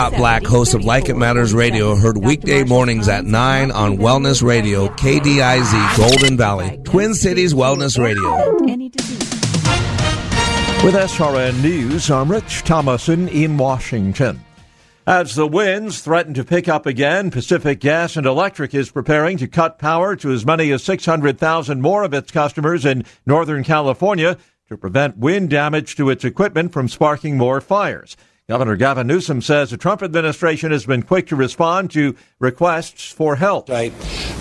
Scott Black, host of Like It Matters Radio, heard weekday mornings at 9 on Wellness Radio, KDIZ, Golden Valley, Twin Cities Wellness Radio. With SRN News, I'm Rich Thomason in Washington. As the winds threaten to pick up again, Pacific Gas and Electric is preparing to cut power to as many as 600,000 more of its customers in Northern California to prevent wind damage to its equipment from sparking more fires. Governor Gavin Newsom says the Trump administration has been quick to respond to requests for help. I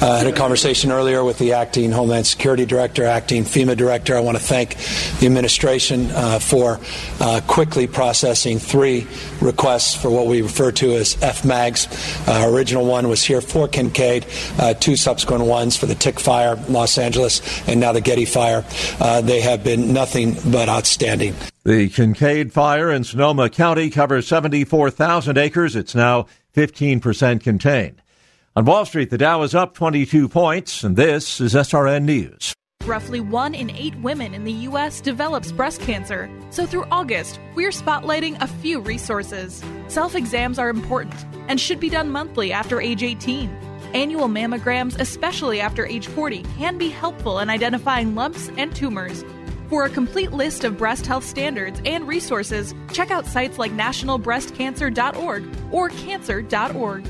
uh, had a conversation earlier with the acting Homeland Security Director, acting FEMA Director. I want to thank the administration uh, for uh, quickly processing three requests for what we refer to as FMAGs. Our original one was here for Kincade, uh, two subsequent ones for the Tick Fire, Los Angeles, and now the Getty Fire. Uh, they have been nothing but outstanding. The Kincade Fire in Sonoma County covers 74,000 acres. It's now 15% contained. On Wall Street, the Dow is up 22 points, and this is SRN News. Roughly one in eight women in the U.S. develops breast cancer. So through August, we're spotlighting a few resources. Self exams are important and should be done monthly after age 18. Annual mammograms, especially after age 40, can be helpful in identifying lumps and tumors. For a complete list of breast health standards and resources, check out sites like nationalbreastcancer.org or cancer.org.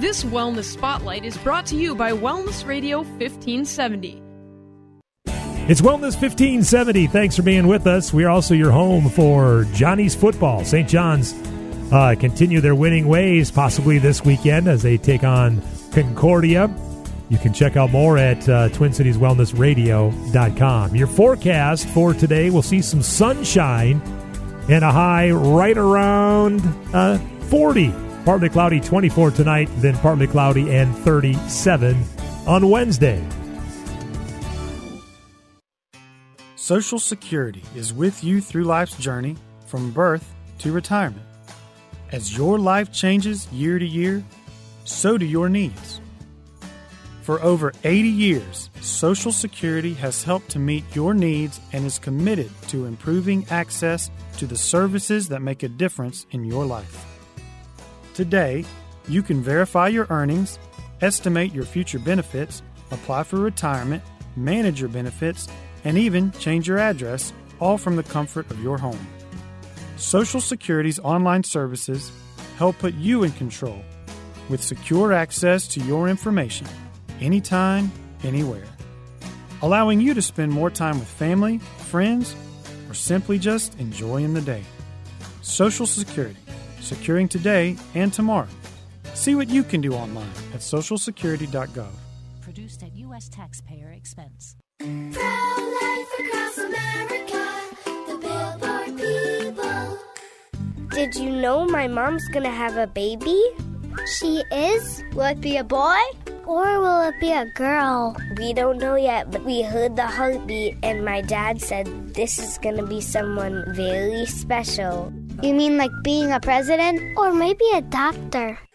This Wellness Spotlight is brought to you by Wellness Radio 1570. It's Wellness 1570. Thanks for being with us. We are also your home for Johnny's football. St. John's uh, continue their winning ways, possibly this weekend as they take on Concordia. You can check out more at uh, TwinCitiesWellnessRadio.com. Your forecast for today will see some sunshine and a high right around uh, 40. Partly cloudy 24 tonight, then partly cloudy and 37 on Wednesday. Social Security is with you through life's journey from birth to retirement. As your life changes year to year, so do your needs. For over 80 years, Social Security has helped to meet your needs and is committed to improving access to the services that make a difference in your life. Today, you can verify your earnings, estimate your future benefits, apply for retirement, manage your benefits, and even change your address, all from the comfort of your home. Social Security's online services help put you in control with secure access to your information anytime, anywhere, allowing you to spend more time with family, friends, or simply just enjoying the day. Social Security, securing today and tomorrow. See what you can do online at socialsecurity.gov. Produced at U.S. taxpayer expense. Did you know my mom's gonna have a baby? She is? Will it be a boy? Or will it be a girl? We don't know yet, but we heard the heartbeat, and my dad said this is gonna be someone very special. You mean like being a president? Or maybe a doctor.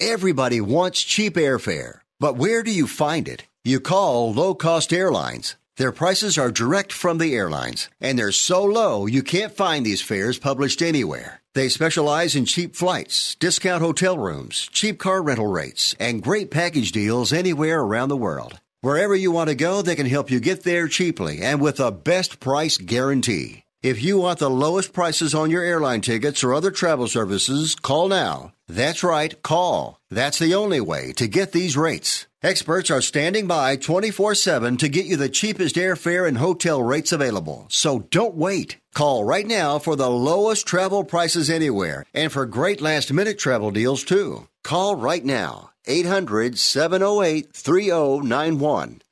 Everybody wants cheap airfare, but where do you find it? You call low cost airlines. Their prices are direct from the airlines, and they're so low you can't find these fares published anywhere. They specialize in cheap flights, discount hotel rooms, cheap car rental rates, and great package deals anywhere around the world. Wherever you want to go, they can help you get there cheaply and with a best price guarantee. If you want the lowest prices on your airline tickets or other travel services, call now. That's right, call. That's the only way to get these rates. Experts are standing by 24 7 to get you the cheapest airfare and hotel rates available. So don't wait. Call right now for the lowest travel prices anywhere and for great last minute travel deals too. Call right now. 800 708 3091.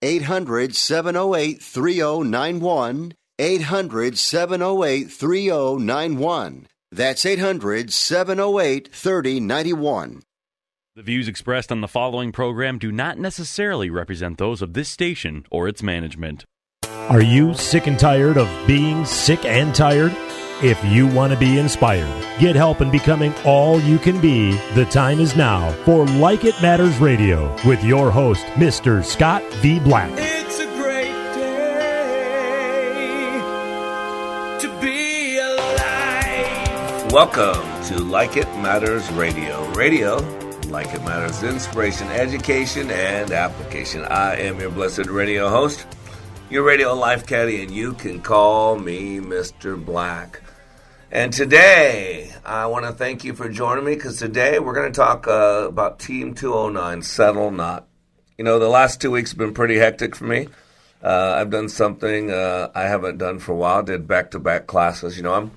800 708 3091. 800 708 3091. That's 800 708 3091. The views expressed on the following program do not necessarily represent those of this station or its management. Are you sick and tired of being sick and tired? If you want to be inspired, get help in becoming all you can be, the time is now for Like It Matters Radio with your host, Mr. Scott V. Black. It's Welcome to Like It Matters Radio. Radio, like it matters, inspiration, education, and application. I am your blessed radio host, your radio life caddy, and you can call me Mr. Black. And today, I want to thank you for joining me because today we're going to talk uh, about Team 209, Settle Not. You know, the last two weeks have been pretty hectic for me. Uh, I've done something uh, I haven't done for a while, did back to back classes. You know, I'm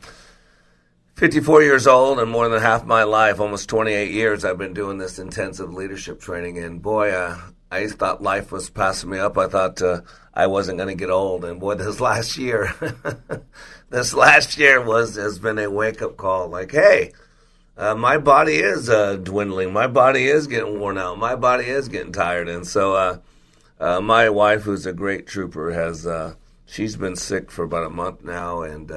54 years old and more than half my life, almost 28 years, I've been doing this intensive leadership training. And boy, uh, I thought life was passing me up. I thought uh, I wasn't going to get old. And boy, this last year, this last year was has been a wake up call. Like, hey, uh, my body is uh, dwindling. My body is getting worn out. My body is getting tired. And so, uh, uh, my wife, who's a great trooper, has she's been sick for about a month now, and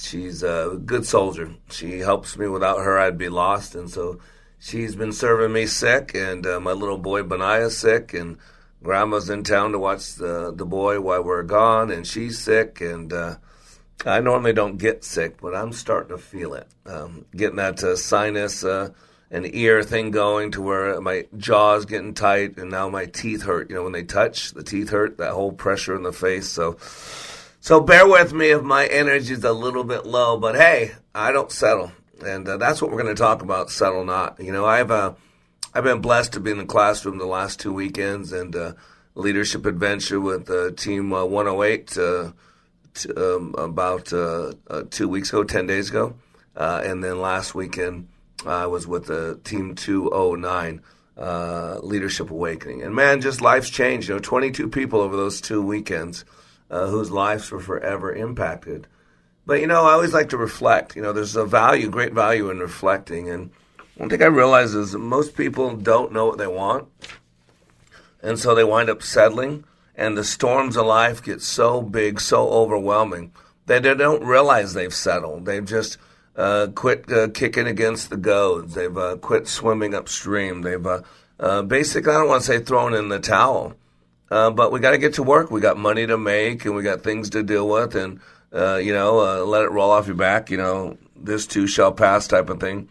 she's a good soldier. She helps me. Without her, I'd be lost. And so, she's been serving me sick, and uh, my little boy Benaya's sick, and Grandma's in town to watch the the boy while we're gone, and she's sick, and uh, I normally don't get sick, but I'm starting to feel it. Um, getting that uh, sinus uh, and ear thing going to where my jaw's getting tight, and now my teeth hurt. You know, when they touch, the teeth hurt. That whole pressure in the face. So, so bear with me if my energy's a little bit low. But hey, I don't settle, and uh, that's what we're going to talk about. Settle not. You know, I've uh, I've been blessed to be in the classroom the last two weekends and uh, leadership adventure with uh, Team uh, 108 uh, t- um, about two weeks ago, 10 days ago. And then last weekend, I was with uh, Team 209 uh, Leadership Awakening. And man, just life's changed. You know, 22 people over those two weekends uh, whose lives were forever impacted. But, you know, I always like to reflect. You know, there's a value, great value in reflecting. And one thing I realize is that most people don't know what they want. And so they wind up settling. And the storms of life get so big, so overwhelming that they don't realize they've settled. They've just uh, quit uh, kicking against the goads. They've uh, quit swimming upstream. They've uh, uh, basically, I don't want to say thrown in the towel, uh, but we got to get to work. We got money to make and we got things to deal with, and uh, you know, uh, let it roll off your back. You know, this too shall pass, type of thing.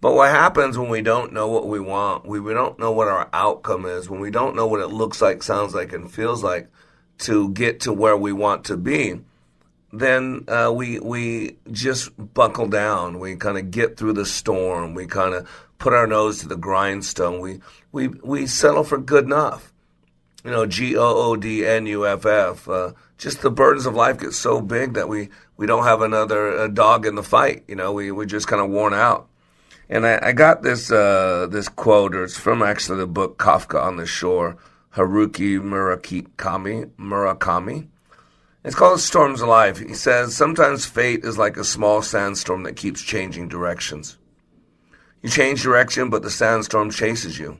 But what happens when we don't know what we want? We, we don't know what our outcome is. When we don't know what it looks like, sounds like, and feels like to get to where we want to be, then uh, we we just buckle down. We kind of get through the storm. We kind of put our nose to the grindstone. We we we settle for good enough. You know, G O O D N U F F. Uh, just the burdens of life get so big that we we don't have another uh, dog in the fight. You know, we we're just kind of worn out. And I, I got this uh, this quote, or it's from actually the book Kafka on the Shore, Haruki Murakami. Murakami. It's called Storms of Life. He says, Sometimes fate is like a small sandstorm that keeps changing directions. You change direction, but the sandstorm chases you.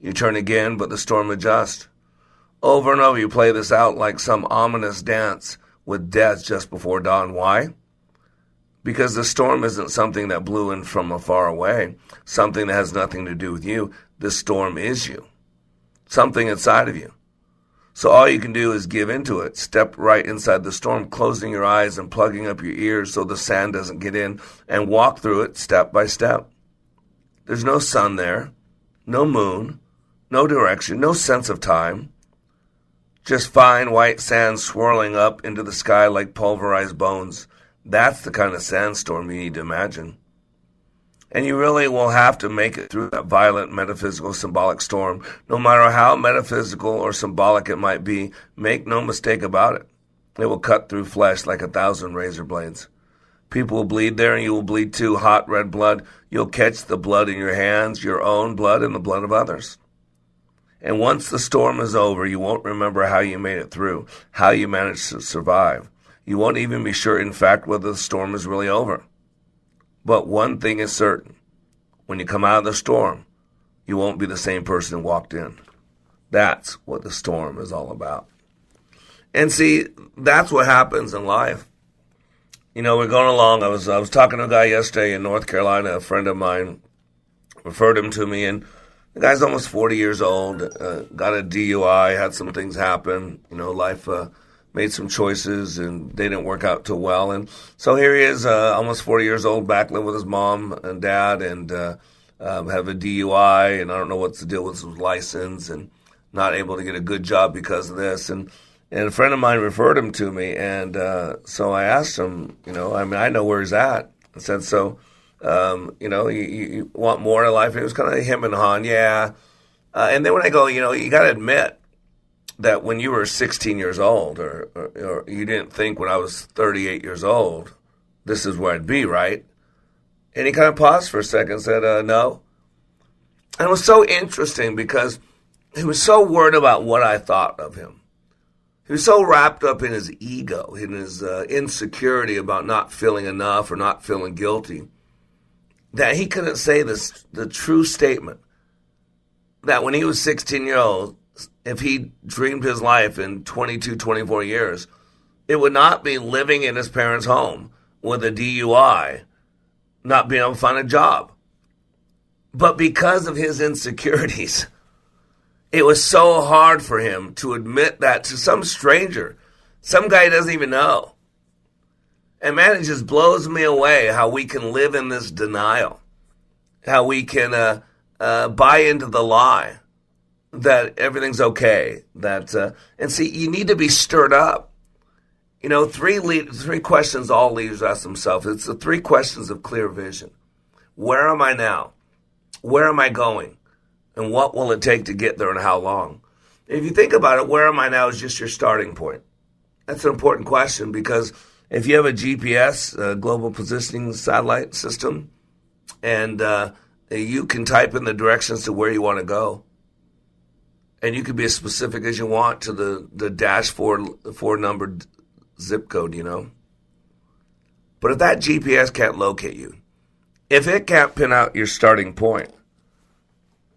You turn again, but the storm adjusts. Over and over, you play this out like some ominous dance with death just before dawn. Why? Because the storm isn't something that blew in from afar away, something that has nothing to do with you. The storm is you, something inside of you. So all you can do is give into it. Step right inside the storm, closing your eyes and plugging up your ears so the sand doesn't get in, and walk through it step by step. There's no sun there, no moon, no direction, no sense of time. Just fine white sand swirling up into the sky like pulverized bones. That's the kind of sandstorm you need to imagine. And you really will have to make it through that violent metaphysical symbolic storm, no matter how metaphysical or symbolic it might be. Make no mistake about it. It will cut through flesh like a thousand razor blades. People will bleed there, and you will bleed too. Hot red blood. You'll catch the blood in your hands, your own blood, and the blood of others. And once the storm is over, you won't remember how you made it through, how you managed to survive. You won't even be sure, in fact, whether the storm is really over. But one thing is certain when you come out of the storm, you won't be the same person who walked in. That's what the storm is all about. And see, that's what happens in life. You know, we're going along. I was I was talking to a guy yesterday in North Carolina. A friend of mine referred him to me, and the guy's almost forty years old. Uh, got a DUI, had some things happen. You know, life uh, made some choices, and they didn't work out too well. And so here he is, uh, almost forty years old, back living with his mom and dad, and uh, um, have a DUI, and I don't know what's the deal with his license, and not able to get a good job because of this, and and a friend of mine referred him to me, and uh, so I asked him, you know, I mean, I know where he's at. I said, so, um, you know, you, you, want more in life? It was kind of him and Han, yeah. Uh, and then when I go, you know, you got to admit that when you were 16 years old, or, or, or you didn't think when I was 38 years old, this is where I'd be, right? And he kind of paused for a second and said, uh, no. And it was so interesting because he was so worried about what I thought of him he was so wrapped up in his ego, in his uh, insecurity about not feeling enough or not feeling guilty, that he couldn't say this, the true statement that when he was 16 years old, if he dreamed his life in 22, 24 years, it would not be living in his parents' home with a DUI, not being able to find a job. But because of his insecurities, it was so hard for him to admit that to some stranger, some guy he doesn't even know. And man, it just blows me away how we can live in this denial, how we can uh, uh, buy into the lie that everything's okay. That uh, and see, you need to be stirred up. You know, three lead, three questions all leaders ask themselves. It's the three questions of clear vision. Where am I now? Where am I going? and what will it take to get there and how long? If you think about it, where am I now is just your starting point. That's an important question because if you have a GPS, a global positioning satellite system, and uh, you can type in the directions to where you want to go, and you can be as specific as you want to the, the dash four, four numbered zip code, you know. But if that GPS can't locate you, if it can't pin out your starting point,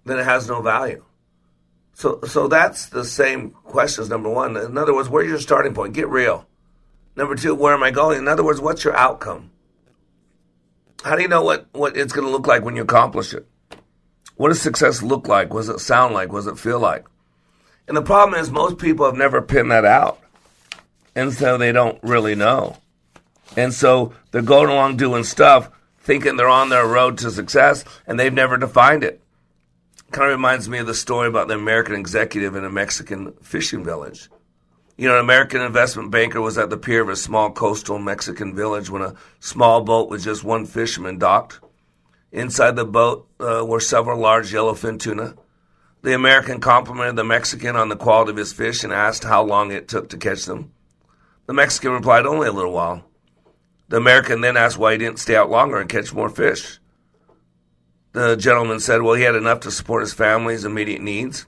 then it has no value. So, so that's the same questions. Number one, in other words, where's your starting point? Get real. Number two, where am I going? In other words, what's your outcome? How do you know what, what it's going to look like when you accomplish it? What does success look like? What does it sound like? What does it feel like? And the problem is, most people have never pinned that out. And so they don't really know. And so they're going along doing stuff, thinking they're on their road to success, and they've never defined it. Kind of reminds me of the story about the American executive in a Mexican fishing village. You know, an American investment banker was at the pier of a small coastal Mexican village when a small boat with just one fisherman docked. Inside the boat uh, were several large yellowfin tuna. The American complimented the Mexican on the quality of his fish and asked how long it took to catch them. The Mexican replied, only a little while. The American then asked why he didn't stay out longer and catch more fish. The gentleman said, well, he had enough to support his family's immediate needs.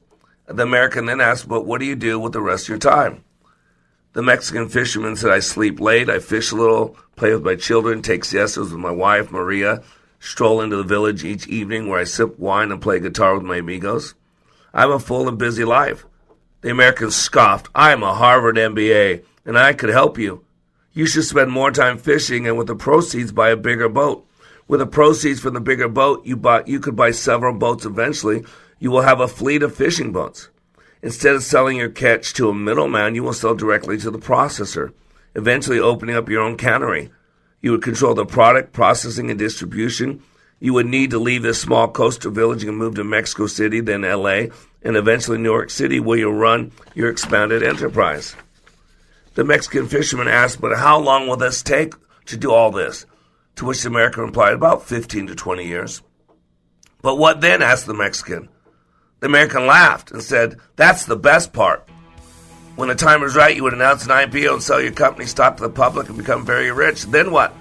The American then asked, but what do you do with the rest of your time? The Mexican fisherman said, I sleep late, I fish a little, play with my children, take siestas with my wife, Maria, stroll into the village each evening where I sip wine and play guitar with my amigos. I have a full and busy life. The American scoffed, I am a Harvard MBA, and I could help you. You should spend more time fishing and with the proceeds buy a bigger boat. With the proceeds from the bigger boat, you buy you could buy several boats eventually. You will have a fleet of fishing boats. Instead of selling your catch to a middleman, you will sell directly to the processor, eventually opening up your own cannery. You would control the product, processing, and distribution. You would need to leave this small coastal village and move to Mexico City, then LA, and eventually New York City, where you'll run your expanded enterprise. The Mexican fisherman asked, But how long will this take to do all this? To which the American replied, About 15 to 20 years. But what then? asked the Mexican. The American laughed and said, That's the best part. When the time is right, you would announce an IPO and sell your company stock to the public and become very rich. Then what?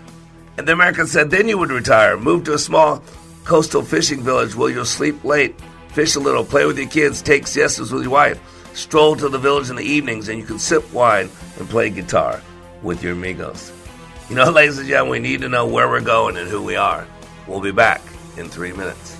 And the American said, Then you would retire, move to a small coastal fishing village where you'll sleep late, fish a little, play with your kids, take siestas with your wife, stroll to the village in the evenings, and you can sip wine and play guitar with your amigos. You know, ladies and gentlemen, we need to know where we're going and who we are. We'll be back in three minutes.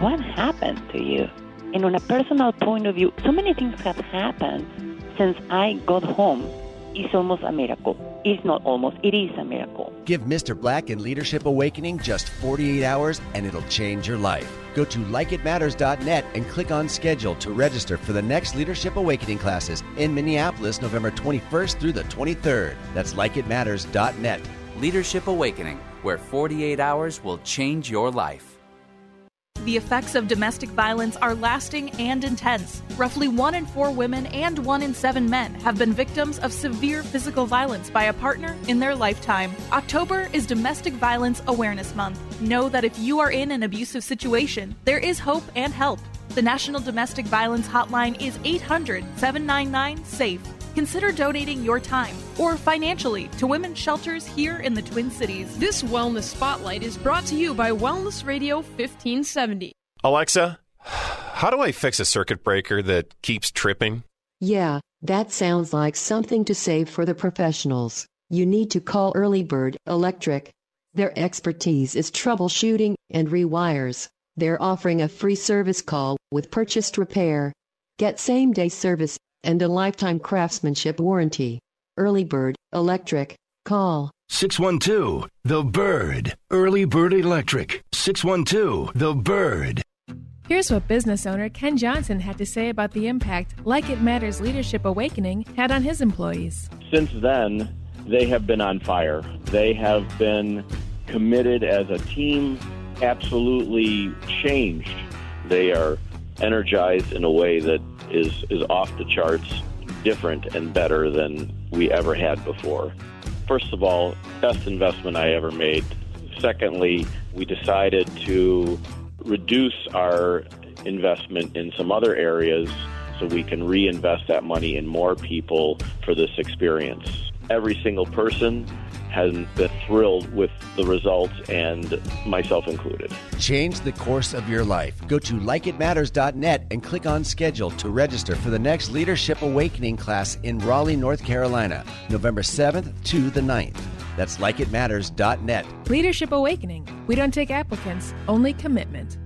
what happened to you? And on a personal point of view, so many things have happened since I got home. It's almost a miracle. It's not almost, it is a miracle. Give Mr. Black and Leadership Awakening just 48 hours and it'll change your life. Go to likeitmatters.net and click on schedule to register for the next Leadership Awakening classes in Minneapolis, November 21st through the 23rd. That's likeitmatters.net. Leadership Awakening, where 48 hours will change your life. The effects of domestic violence are lasting and intense. Roughly one in four women and one in seven men have been victims of severe physical violence by a partner in their lifetime. October is Domestic Violence Awareness Month. Know that if you are in an abusive situation, there is hope and help. The National Domestic Violence Hotline is 800 799 SAFE. Consider donating your time or financially to women's shelters here in the Twin Cities. This Wellness Spotlight is brought to you by Wellness Radio 1570. Alexa, how do I fix a circuit breaker that keeps tripping? Yeah, that sounds like something to save for the professionals. You need to call Early Bird Electric. Their expertise is troubleshooting and rewires. They're offering a free service call with purchased repair. Get same day service and a lifetime craftsmanship warranty. Early Bird Electric. Call 612 The Bird. Early Bird Electric. 612 The Bird. Here's what business owner Ken Johnson had to say about the impact Like It Matters Leadership Awakening had on his employees. Since then, they have been on fire. They have been committed as a team, absolutely changed. They are energized in a way that is, is off the charts, different and better than we ever had before. First of all, best investment I ever made. Secondly, we decided to reduce our investment in some other areas so we can reinvest that money in more people for this experience. Every single person has been thrilled with the results, and myself included. Change the course of your life. Go to likeitmatters.net and click on schedule to register for the next Leadership Awakening class in Raleigh, North Carolina, November 7th to the 9th. That's likeitmatters.net. Leadership Awakening. We don't take applicants, only commitment.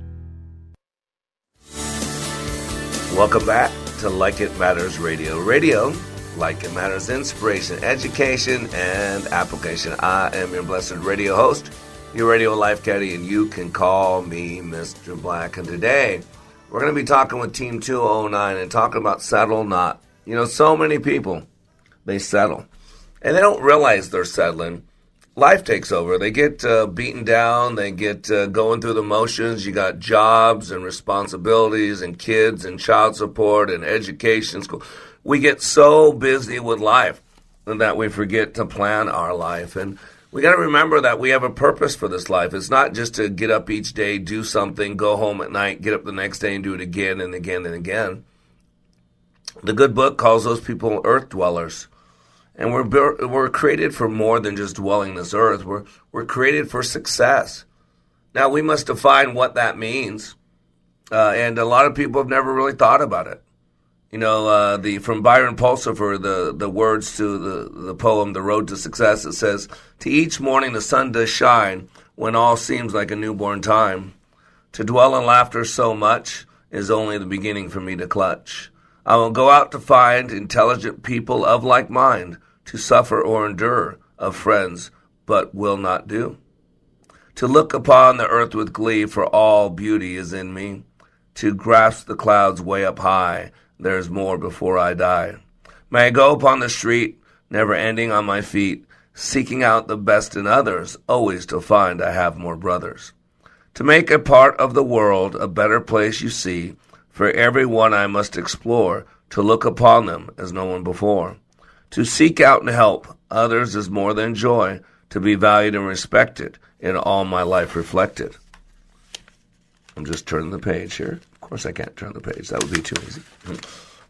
Welcome back to Like It Matters Radio. Radio, like it matters, inspiration, education, and application. I am your blessed radio host, your radio life caddy, and you can call me Mr. Black. And today, we're going to be talking with Team 209 and talking about settle not. You know, so many people, they settle. And they don't realize they're settling. Life takes over. They get uh, beaten down. They get uh, going through the motions. You got jobs and responsibilities and kids and child support and education. School. We get so busy with life that we forget to plan our life. And we got to remember that we have a purpose for this life. It's not just to get up each day, do something, go home at night, get up the next day and do it again and again and again. The good book calls those people earth dwellers. And we're we're created for more than just dwelling this earth. We're we're created for success. Now we must define what that means, uh, and a lot of people have never really thought about it. You know, uh, the from Byron Pulsifer, the the words to the the poem "The Road to Success." It says, "To each morning the sun does shine when all seems like a newborn time. To dwell in laughter so much is only the beginning for me to clutch. I will go out to find intelligent people of like mind to suffer or endure of friends, but will not do. To look upon the earth with glee, for all beauty is in me. To grasp the clouds way up high." There's more before I die. May I go upon the street, never ending on my feet, seeking out the best in others, always to find I have more brothers. To make a part of the world a better place you see, for every one I must explore, to look upon them as no one before. To seek out and help others is more than joy, to be valued and respected in all my life reflected. I'm just turning the page here course, I can't turn the page. That would be too easy. Hmm.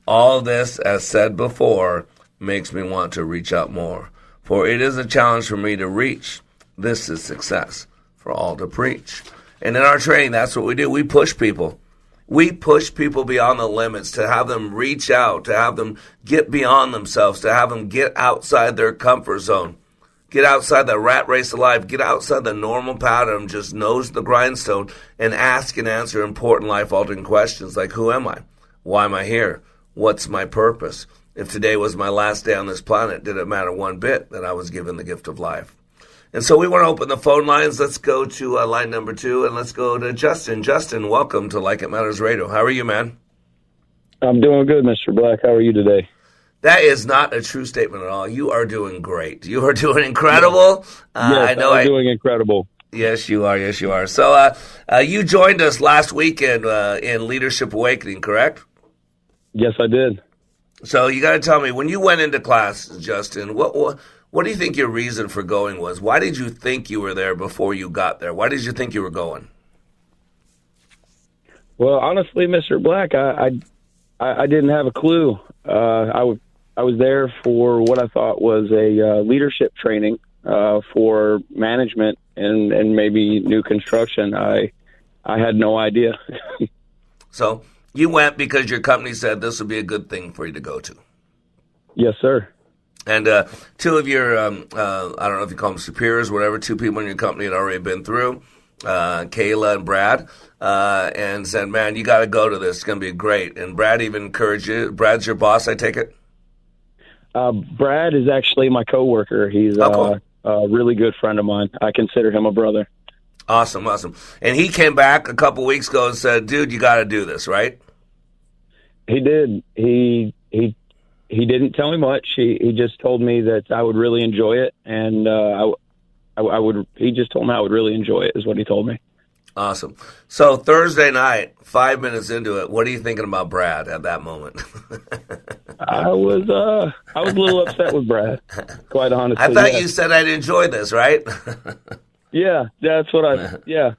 All this, as said before, makes me want to reach out more. For it is a challenge for me to reach. This is success for all to preach. And in our training, that's what we do. We push people. We push people beyond the limits to have them reach out, to have them get beyond themselves, to have them get outside their comfort zone. Get outside the rat race of life. Get outside the normal pattern. Just nose the grindstone and ask and answer important life altering questions like Who am I? Why am I here? What's my purpose? If today was my last day on this planet, did it matter one bit that I was given the gift of life? And so we want to open the phone lines. Let's go to uh, line number two and let's go to Justin. Justin, welcome to Like It Matters Radio. How are you, man? I'm doing good, Mr. Black. How are you today? That is not a true statement at all. You are doing great. You are doing incredible. Uh, yes, I know. I'm I, doing incredible. Yes, you are. Yes, you are. So, uh, uh, you joined us last weekend uh, in Leadership Awakening, correct? Yes, I did. So, you got to tell me when you went into class, Justin. What, what what do you think your reason for going was? Why did you think you were there before you got there? Why did you think you were going? Well, honestly, Mr. Black, I I, I didn't have a clue. Uh, I would I was there for what I thought was a uh, leadership training uh, for management and, and maybe new construction. I I had no idea. so you went because your company said this would be a good thing for you to go to. Yes, sir. And uh, two of your, um, uh, I don't know if you call them superiors, whatever, two people in your company had already been through, uh, Kayla and Brad, uh, and said, man, you got to go to this. It's going to be great. And Brad even encouraged you. Brad's your boss, I take it? Uh, Brad is actually my coworker. He's oh, cool. uh, a really good friend of mine. I consider him a brother. Awesome, awesome. And he came back a couple weeks ago and said, "Dude, you got to do this, right?" He did. He he he didn't tell me much. He he just told me that I would really enjoy it, and uh, I, I I would. He just told me I would really enjoy it. Is what he told me. Awesome. So Thursday night, five minutes into it, what are you thinking about Brad at that moment? I was uh I was a little upset with Brad, quite honestly. I thought yes. you said I'd enjoy this, right? yeah, that's what I yeah.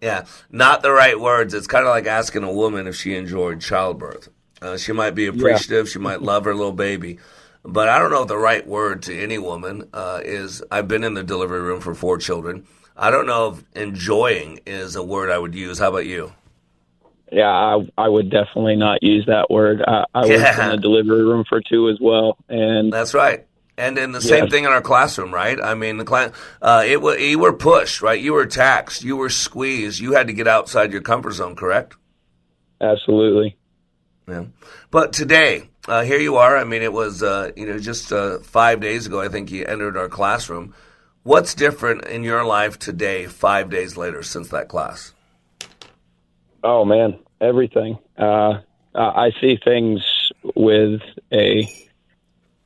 Yeah, not the right words. It's kind of like asking a woman if she enjoyed childbirth. Uh, she might be appreciative. Yeah. She might love her little baby. But I don't know if the right word to any woman uh, is I've been in the delivery room for four children. I don't know if enjoying is a word I would use. How about you? Yeah, I, I would definitely not use that word. I, I yeah. was in the delivery room for two as well, and that's right. And then the same thing in our classroom, right? I mean, the class, uh, it was you were pushed, right? You were taxed, you were squeezed, you had to get outside your comfort zone, correct? Absolutely. Yeah. But today, uh, here you are. I mean, it was uh, you know just uh, five days ago. I think you entered our classroom. What's different in your life today, five days later, since that class? Oh man, everything. Uh, I see things with a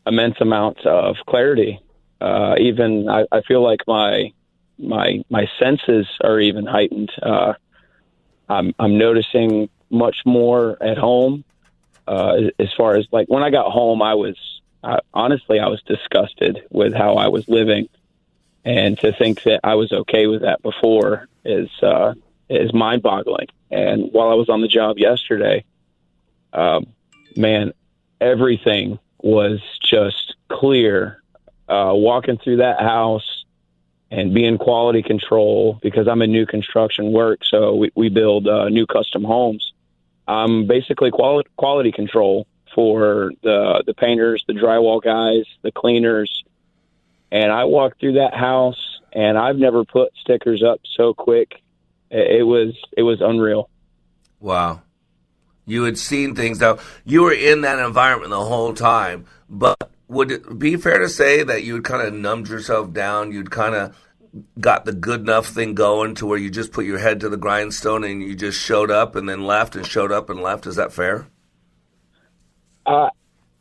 immense amount of clarity. Uh, even I, I, feel like my my my senses are even heightened. Uh, I'm I'm noticing much more at home. Uh, as far as like when I got home, I was honestly I was disgusted with how I was living and to think that I was okay with that before is uh, is mind boggling. And while I was on the job yesterday, um, man, everything was just clear. Uh, walking through that house and being quality control because I'm in new construction work, so we, we build uh, new custom homes. I'm basically quality quality control for the the painters, the drywall guys, the cleaners, and I walked through that house, and I've never put stickers up so quick. It was it was unreal. Wow. You had seen things. Now, you were in that environment the whole time, but would it be fair to say that you had kind of numbed yourself down? You'd kind of got the good enough thing going to where you just put your head to the grindstone and you just showed up and then left and showed up and left. Is that fair? Uh,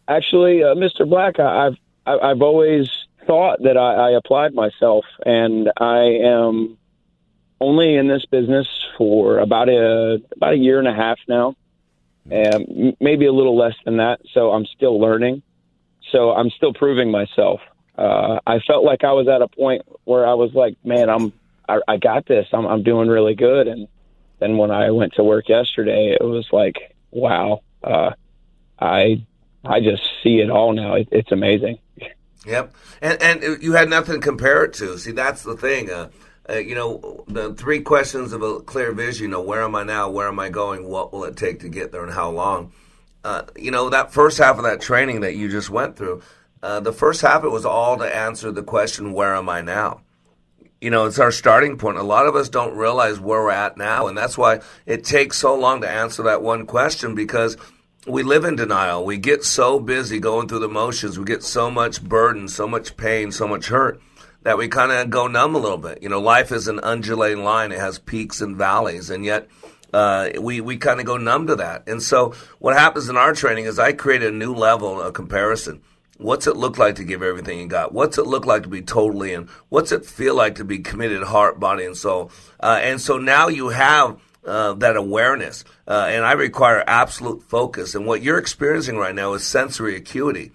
actually, uh, Mr. Black, I- I've I- I've always thought that I, I applied myself, and I am only in this business for about a about a year and a half now, and maybe a little less than that. So I'm still learning. So I'm still proving myself. Uh, I felt like I was at a point where I was like, man, I'm I, I got this. I'm I'm doing really good. And then when I went to work yesterday, it was like, wow. Uh, I I just see it all now. It, it's amazing. Yep, and and you had nothing to compare it to. See, that's the thing. Uh, uh, you know, the three questions of a clear vision. You know, where am I now? Where am I going? What will it take to get there, and how long? Uh, you know, that first half of that training that you just went through. Uh, the first half it was all to answer the question, "Where am I now?" You know, it's our starting point. A lot of us don't realize where we're at now, and that's why it takes so long to answer that one question because we live in denial. We get so busy going through the motions. We get so much burden, so much pain, so much hurt that we kind of go numb a little bit. You know, life is an undulating line. It has peaks and valleys, and yet uh, we we kind of go numb to that. And so, what happens in our training is I create a new level of comparison. What's it look like to give everything you got? What's it look like to be totally in? What's it feel like to be committed, heart, body, and soul? Uh, and so now you have uh, that awareness, uh, and I require absolute focus. And what you're experiencing right now is sensory acuity.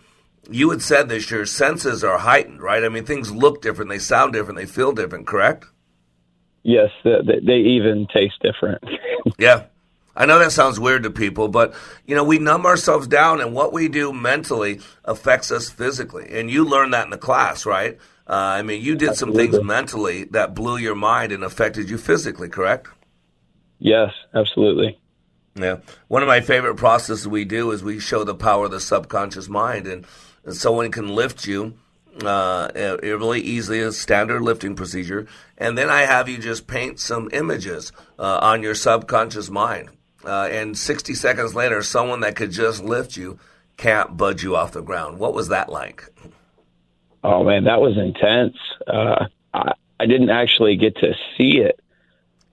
You had said this, your senses are heightened, right? I mean, things look different, they sound different, they feel different, correct? Yes, the, the, they even taste different. Yeah. I know that sounds weird to people, but you know, we numb ourselves down and what we do mentally affects us physically. And you learned that in the class, right? Uh, I mean, you did some things mentally that blew your mind and affected you physically, correct? Yes, absolutely. Yeah. One of my favorite processes we do is we show the power of the subconscious mind, and, and someone can lift you uh, it- really easily, a standard lifting procedure. And then I have you just paint some images uh, on your subconscious mind. Uh, and 60 seconds later, someone that could just lift you can't budge you off the ground. What was that like? Oh man, that was intense. Uh, I I didn't actually get to see it.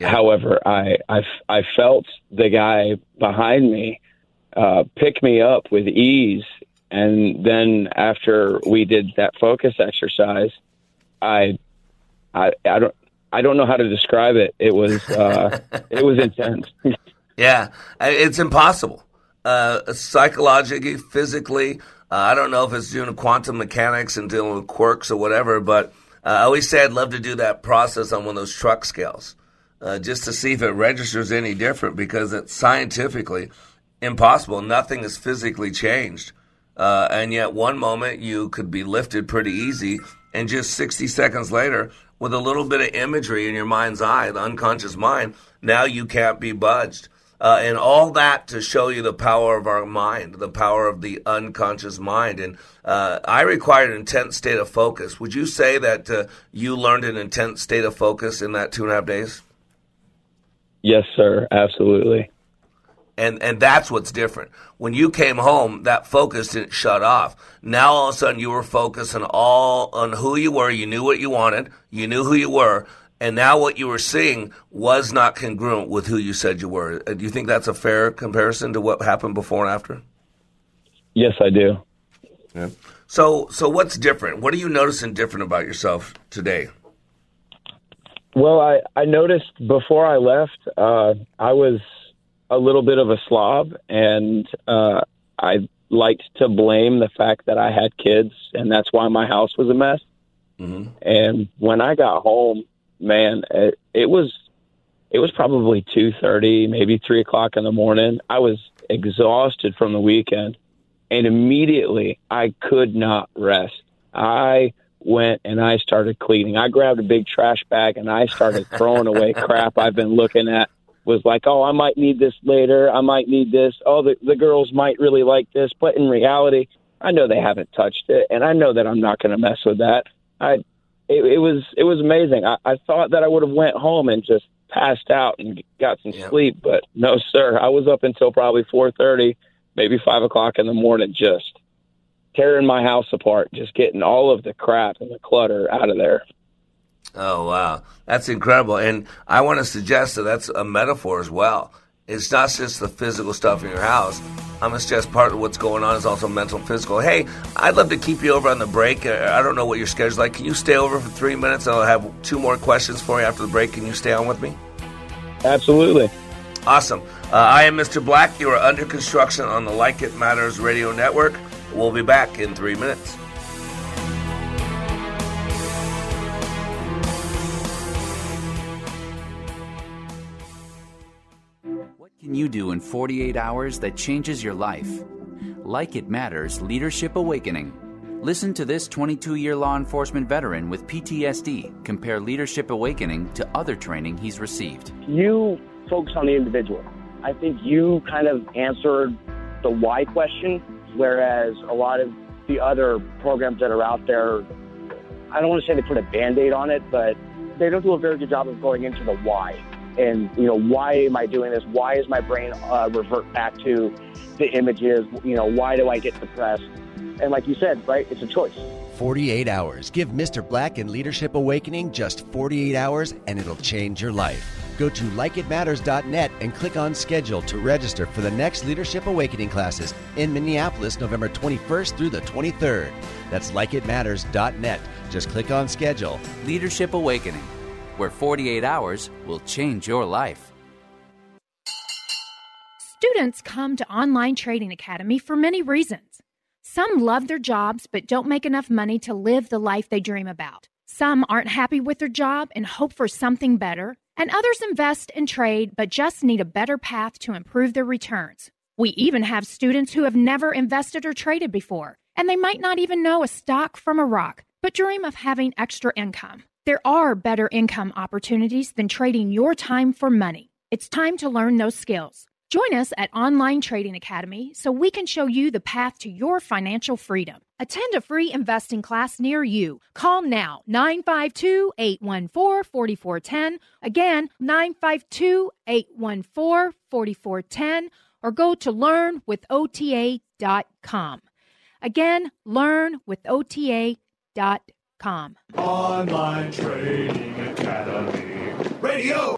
However, I I felt the guy behind me uh, pick me up with ease, and then after we did that focus exercise, I I I don't I don't know how to describe it. It was uh, it was intense. Yeah, it's impossible. Uh, psychologically, physically, uh, I don't know if it's doing quantum mechanics and dealing with quarks or whatever, but uh, I always say I'd love to do that process on one of those truck scales uh, just to see if it registers any different because it's scientifically impossible. Nothing is physically changed. Uh, and yet, one moment you could be lifted pretty easy, and just 60 seconds later, with a little bit of imagery in your mind's eye, the unconscious mind, now you can't be budged. Uh, and all that to show you the power of our mind, the power of the unconscious mind. And uh, I required an intense state of focus. Would you say that uh, you learned an intense state of focus in that two and a half days? Yes, sir. Absolutely. And and that's what's different. When you came home, that focus didn't shut off. Now all of a sudden you were focused on all on who you were. You knew what you wanted. You knew who you were. And now what you were seeing was not congruent with who you said you were. Uh, Do you think that's a fair comparison to what happened before and after? Yes, I do. Yeah. So so what's different? What are you noticing different about yourself today? Well, I, I noticed before I left, uh, I was a little bit of a slob, and uh, I liked to blame the fact that I had kids, and that's why my house was a mess. Mm-hmm. And when I got home, man, it, it was it was probably two thirty, maybe three o'clock in the morning. I was exhausted from the weekend, and immediately I could not rest. I went and I started cleaning. I grabbed a big trash bag and I started throwing away crap I've been looking at was like, oh, I might need this later. I might need this. Oh, the, the girls might really like this. But in reality, I know they haven't touched it, and I know that I'm not going to mess with that. I, it, it was it was amazing. I, I thought that I would have went home and just passed out and got some sleep, but no, sir. I was up until probably four thirty, maybe five o'clock in the morning, just tearing my house apart, just getting all of the crap and the clutter out of there. Oh wow, that's incredible! And I want to suggest that that's a metaphor as well. It's not just the physical stuff in your house. I'm gonna suggest part of what's going on is also mental, physical. Hey, I'd love to keep you over on the break. Uh, I don't know what your schedule's like. Can you stay over for three minutes? I'll have two more questions for you after the break. Can you stay on with me? Absolutely. Awesome. Uh, I am Mr. Black. You are under construction on the Like It Matters radio network. We'll be back in three minutes. What can you do in 48 hours that changes your life? Like It Matters Leadership Awakening. Listen to this 22 year law enforcement veteran with PTSD compare Leadership Awakening to other training he's received. You focus on the individual. I think you kind of answered the why question, whereas a lot of the other programs that are out there, I don't want to say they put a band aid on it, but they don't do a very good job of going into the why and you know why am I doing this? Why is my brain uh, revert back to the images? You know why do I get depressed? And like you said, right, it's a choice. 48 hours. Give Mr. Black and Leadership Awakening just 48 hours and it'll change your life. Go to likeitmatters.net and click on schedule to register for the next Leadership Awakening classes in Minneapolis, November 21st through the 23rd. That's likeitmatters.net. Just click on schedule. Leadership Awakening where 48 hours will change your life. Students come to Online Trading Academy for many reasons. Some love their jobs but don't make enough money to live the life they dream about. Some aren't happy with their job and hope for something better. And others invest and trade but just need a better path to improve their returns. We even have students who have never invested or traded before, and they might not even know a stock from a rock, but dream of having extra income. There are better income opportunities than trading your time for money. It's time to learn those skills. Join us at Online Trading Academy so we can show you the path to your financial freedom. Attend a free investing class near you. Call now 952 814 4410. Again, 952 814 4410 or go to learnwithota.com. Again, learnwithota.com. Online Trading Academy Radio.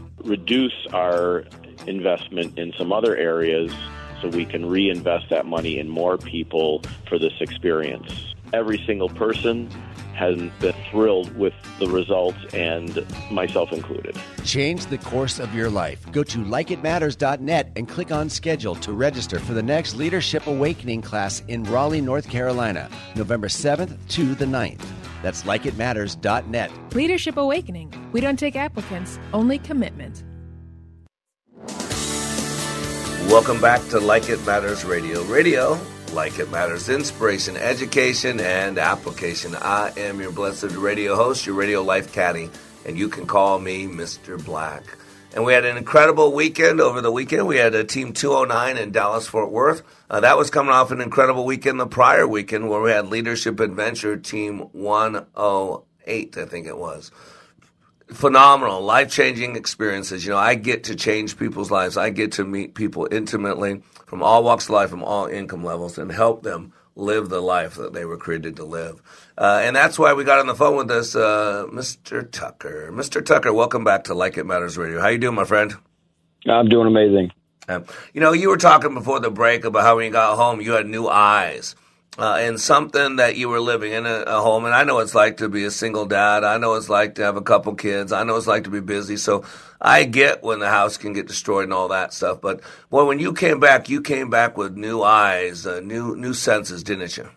reduce our investment in some other areas so we can reinvest that money in more people for this experience. Every single person has been thrilled with the results, and myself included. Change the course of your life. Go to likeitmatters.net and click on schedule to register for the next Leadership Awakening class in Raleigh, North Carolina, November 7th to the 9th. That's likeitmatters.net. Leadership Awakening. We don't take applicants, only commitment. Welcome back to Like It Matters Radio. Radio like it matters inspiration, education, and application. I am your blessed radio host, your radio life caddy, and you can call me Mr. Black. And we had an incredible weekend over the weekend. We had a Team 209 in Dallas Fort Worth. Uh, that was coming off an incredible weekend the prior weekend where we had Leadership Adventure Team 108, I think it was phenomenal, life changing experiences. You know, I get to change people's lives. I get to meet people intimately from all walks of life, from all income levels, and help them live the life that they were created to live. Uh, and that's why we got on the phone with us, uh, Mr. Tucker. Mr. Tucker, welcome back to Like It Matters Radio. How you doing, my friend? I'm doing amazing. Um, you know, you were talking before the break about how when you got home, you had new eyes. uh, and something that you were living in a, a, home. And I know it's like to be a single dad. I know it's like to have a couple kids. I know it's like to be busy. So I get when the house can get destroyed and all that stuff. But boy, when you came back, you came back with new eyes, uh, new new senses, didn't you?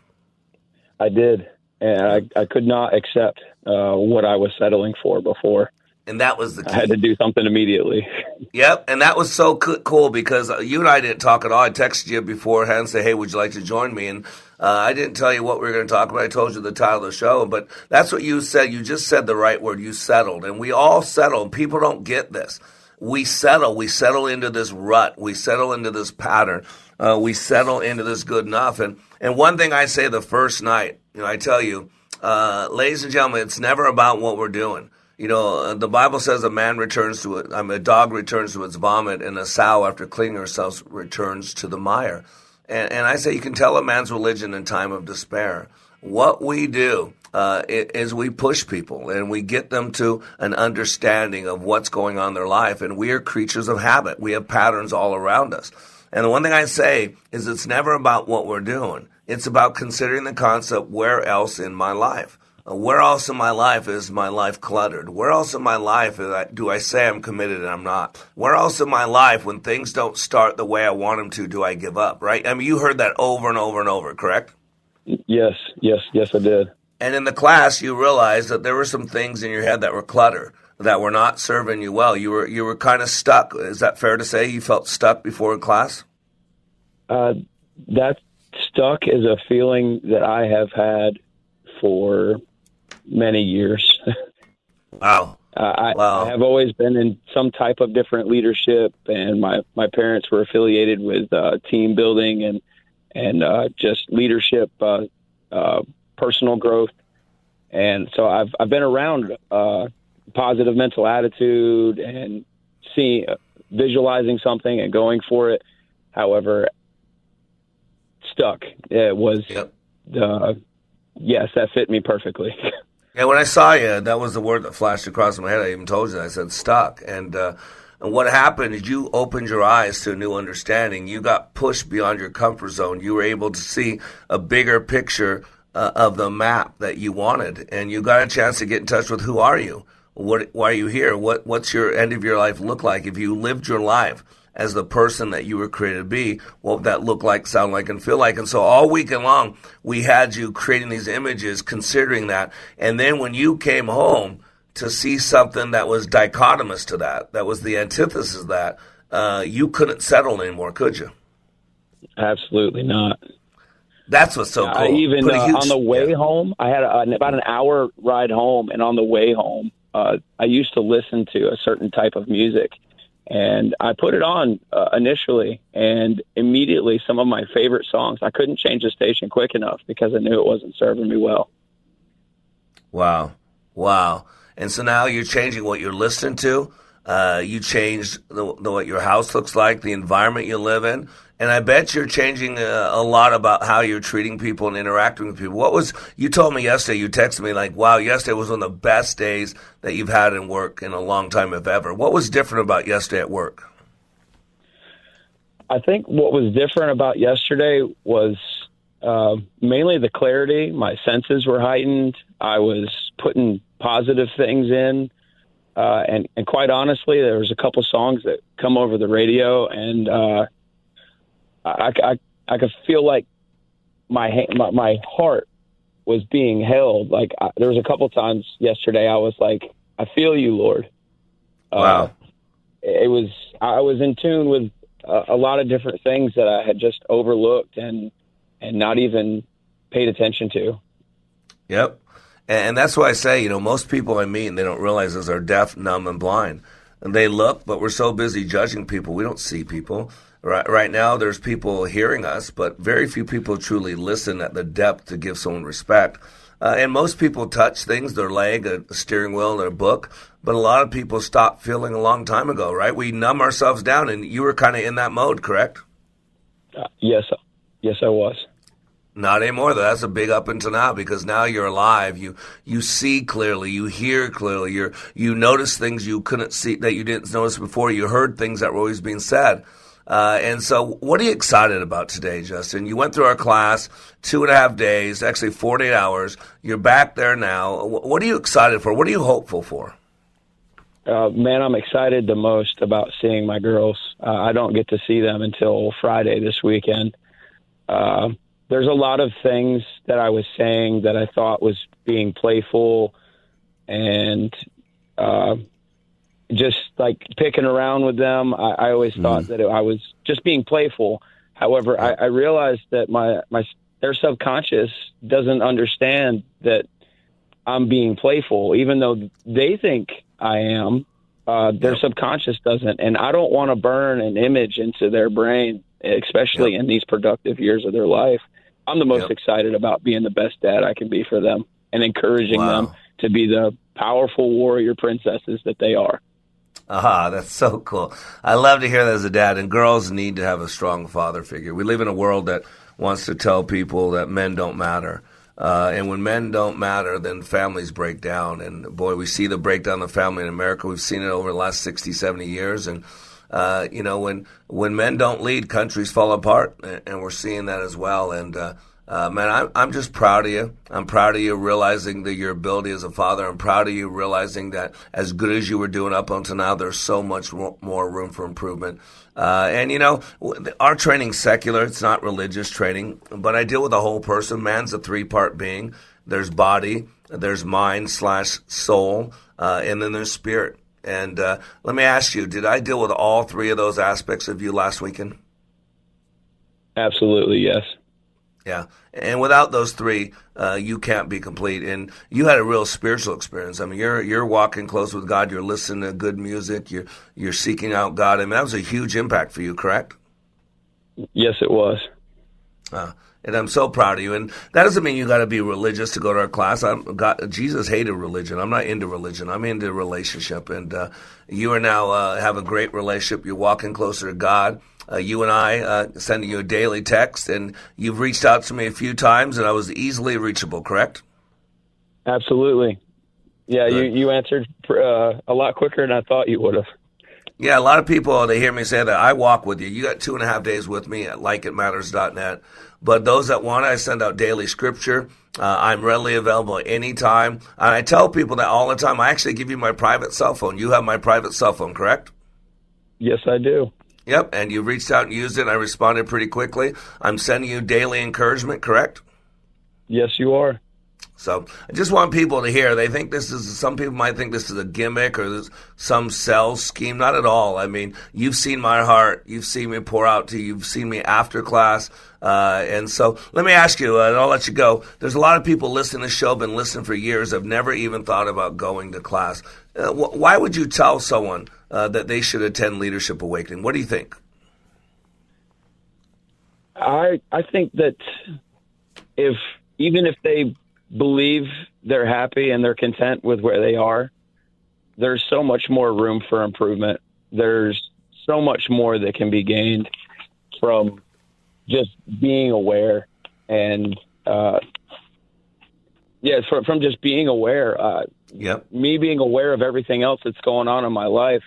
I did, and I, I could not accept uh, what I was settling for before and that was the key. I had to do something immediately. Yep, and that was so cool because uh, you and I didn't talk at all. I texted you beforehand and say, "Hey, would you like to join me?" And uh, I didn't tell you what we were going to talk about. I told you the title of the show, but that's what you said. You just said the right word. You settled, and we all settle. People don't get this. We settle. We settle into this rut. We settle into this pattern. Uh, we settle into this good enough. And and one thing I say the first night, you know, I tell you, uh, ladies and gentlemen, it's never about what we're doing. You know, uh, the Bible says a man returns to it. I mean, a dog returns to its vomit, and a sow, after cleaning herself, returns to the mire. And, and I say you can tell a man's religion in time of despair. What we do uh, is we push people and we get them to an understanding of what's going on in their life. And we are creatures of habit. We have patterns all around us. And the one thing I say is it's never about what we're doing. It's about considering the concept where else in my life. Where else in my life is my life cluttered? Where else in my life do I say I'm committed and I'm not? Where else in my life, when things don't start the way I want them to, do I give up? Right? I mean, you heard that over and over and over, correct? Yes, yes, yes, I did. And in the class, you realized that there were some things in your head that were clutter, that were not serving you well. You were you were kind of stuck. Is that fair to say? You felt stuck before in class. Uh, that stuck is a feeling that I have had for many years. Wow. Uh, I, wow. I have always been in some type of different leadership, and my my parents were affiliated with uh, team building and and uh, just leadership, uh, uh, personal growth, and so I've I've been around uh, positive mental attitude and seeing, visualizing something and going for it. However, stuck. It was yep. uh, yes, that fit me perfectly. Yeah, when I saw you, that was the word that flashed across my head. I even told you. I said stuck, and uh, and what happened is you opened your eyes to a new understanding. You got pushed beyond your comfort zone. You were able to see a bigger picture uh, of the map that you wanted, and you got a chance to get in touch with who are you, what, why are you here, what what's your end of your life look like if you lived your life as the person that you were created to be, what would that look like, sound like, and feel like? And so all weekend long, we had you creating these images, considering that. And then when you came home to see something that was dichotomous to that, that was the antithesis of that, uh, you couldn't settle anymore, could you? Absolutely not. That's what's so cool. I even uh, huge, on the way yeah. home, I had a, about an hour ride home, and on the way home, uh, I used to listen to a certain type of music, and I put it on uh, initially, and immediately some of my favorite songs. I couldn't change the station quick enough because I knew it wasn't serving me well. Wow, wow! And so now you're changing what you're listening to. Uh, you changed the, the, what your house looks like, the environment you live in, and I bet you're changing a, a, lot about how you're treating people and interacting with people. What was you told me yesterday? You texted me like, "Wow, yesterday was one of the best days that you've had in work in a long time, if ever." What was different about yesterday at work? I think what was different about yesterday was uh, mainly the clarity. My senses were heightened. I was putting positive things in. Uh, and, and quite honestly, there was a couple songs that come over the radio, and uh, I, I, I could feel like my, my my heart was being held. Like I, there was a couple times yesterday, I was like, "I feel you, Lord." Wow. Uh, it was I was in tune with a, a lot of different things that I had just overlooked and and not even paid attention to. Yep. And that's why I say, you know, most people I meet, they don't realize is are deaf, numb, and blind. And they look, but we're so busy judging people, we don't see people. Right, right now, there's people hearing us, but very few people truly listen at the depth to give someone respect. Uh, and most people touch things, their leg, a steering wheel, their book, but a lot of people stop feeling a long time ago, right? We numb ourselves down, and you were kind of in that mode, correct? Uh, yes, yes, I was. Not anymore. Though. That's a big up until now because now you're alive. You you see clearly. You hear clearly. You you notice things you couldn't see that you didn't notice before. You heard things that were always being said. Uh, and so, what are you excited about today, Justin? You went through our class two and a half days, actually 48 hours. You're back there now. What are you excited for? What are you hopeful for? Uh, man, I'm excited the most about seeing my girls. Uh, I don't get to see them until Friday this weekend. Uh, there's a lot of things that I was saying that I thought was being playful and uh, just like picking around with them. I, I always thought that it, I was just being playful. However, I, I realized that my my their subconscious doesn't understand that I'm being playful, even though they think I am. Uh, their subconscious doesn't, and I don't want to burn an image into their brain, especially in these productive years of their life. I'm the most excited about being the best dad I can be for them and encouraging Wow. them to be the powerful warrior princesses that they are. Aha, that's so cool. I love to hear that as a dad. And girls need to have a strong father figure. We live in a world that wants to tell people that men don't matter. Uh, and when men don't matter, then families break down. And boy, we see the breakdown of the family in America. We've seen it over the last 60, 70 years. And, uh, you know, when, when men don't lead, countries fall apart. And, we're seeing that as well. And, uh, uh, man, I'm, I'm just proud of you. I'm proud of you realizing that your ability as a father. I'm proud of you realizing that as good as you were doing up until now, there's so much more room for improvement. Uh, and you know, our training's secular. It's not religious training, but I deal with the whole person. Man's a three part being. There's body, there's mind slash soul, uh, and then there's spirit. And uh, let me ask you, did I deal with all three of those aspects of you last weekend? Absolutely, yes. Yeah, and without those three, uh, you can't be complete. And you had a real spiritual experience. I mean, you're you're walking close with God. You're listening to good music. You're you're seeking out God. I mean, that was a huge impact for you, correct? Yes, it was. Uh, and I'm so proud of you. And that doesn't mean you got to be religious to go to our class. I'm, God, Jesus hated religion. I'm not into religion. I'm into relationship. And uh, you are now uh, have a great relationship. You're walking closer to God. Uh, you and I uh, sending you a daily text, and you've reached out to me a few times, and I was easily reachable. Correct? Absolutely. Yeah, you, you answered uh, a lot quicker than I thought you would have. Yeah, a lot of people they hear me say that I walk with you. You got two and a half days with me at likeitmatters.net. But those that want, it, I send out daily scripture. Uh, I'm readily available anytime. And I tell people that all the time. I actually give you my private cell phone. You have my private cell phone, correct? Yes, I do. Yep. And you reached out and used it. And I responded pretty quickly. I'm sending you daily encouragement, correct? Yes, you are. So I just want people to hear. They think this is, some people might think this is a gimmick or this, some sales scheme. Not at all. I mean, you've seen my heart. You've seen me pour out to you. You've seen me after class. Uh, and so let me ask you, and I'll let you go. There's a lot of people listening to the show, been listening for years, have never even thought about going to class. Uh, wh- why would you tell someone uh, that they should attend Leadership Awakening? What do you think? I I think that if even if they believe they're happy and they're content with where they are, there's so much more room for improvement. There's so much more that can be gained from just being aware and uh, yeah, from from just being aware. Uh, yep. Me being aware of everything else that's going on in my life,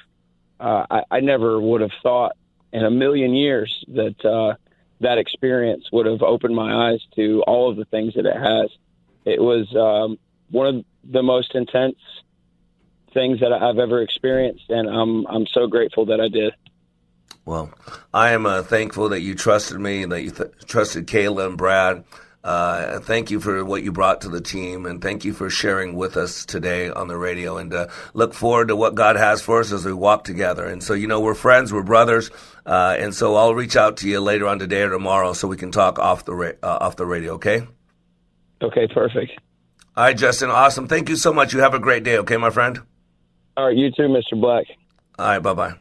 uh, I, I never would have thought in a million years that uh, that experience would have opened my eyes to all of the things that it has. It was um, one of the most intense things that I've ever experienced, and I'm I'm so grateful that I did. Well, I am uh, thankful that you trusted me, that you th- trusted Kayla and Brad. Uh, thank you for what you brought to the team, and thank you for sharing with us today on the radio. And uh, look forward to what God has for us as we walk together. And so, you know, we're friends, we're brothers, uh, and so I'll reach out to you later on today or tomorrow so we can talk off the ra- uh, off the radio. Okay? Okay, perfect. All right, Justin. Awesome. Thank you so much. You have a great day. Okay, my friend. All right, you too, Mr. Black. All right, bye bye.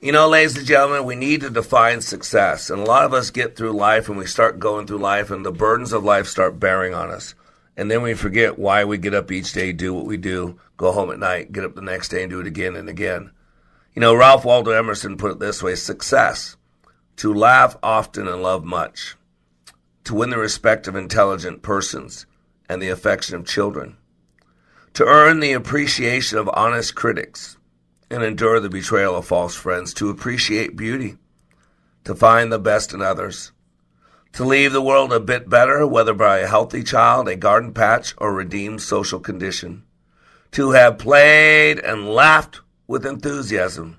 You know, ladies and gentlemen, we need to define success. And a lot of us get through life and we start going through life, and the burdens of life start bearing on us. And then we forget why we get up each day, do what we do, go home at night, get up the next day and do it again and again. You know, Ralph Waldo Emerson put it this way success, to laugh often and love much, to win the respect of intelligent persons and the affection of children, to earn the appreciation of honest critics and endure the betrayal of false friends, to appreciate beauty, to find the best in others, to leave the world a bit better, whether by a healthy child, a garden patch, or redeemed social condition, to have played and laughed with enthusiasm,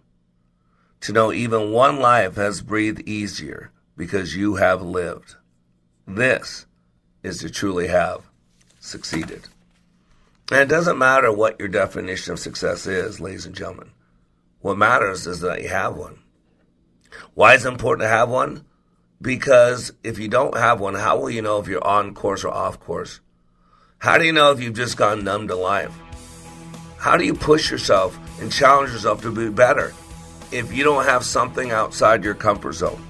to know even one life has breathed easier because you have lived. This is to truly have succeeded. And it doesn't matter what your definition of success is, ladies and gentlemen. What matters is that you have one. Why is it important to have one? Because if you don't have one, how will you know if you're on course or off course? How do you know if you've just gone numb to life? How do you push yourself and challenge yourself to be better if you don't have something outside your comfort zone?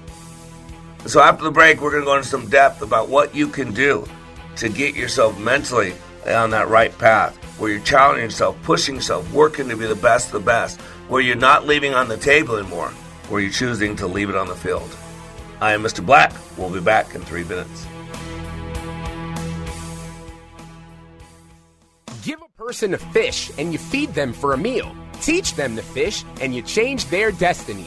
So after the break, we're going to go into some depth about what you can do to get yourself mentally on that right path, where you're challenging yourself, pushing yourself, working to be the best of the best, where you're not leaving on the table anymore, where you're choosing to leave it on the field. I am Mr. Black. We'll be back in three minutes. Give a person a fish and you feed them for a meal. Teach them to fish and you change their destiny.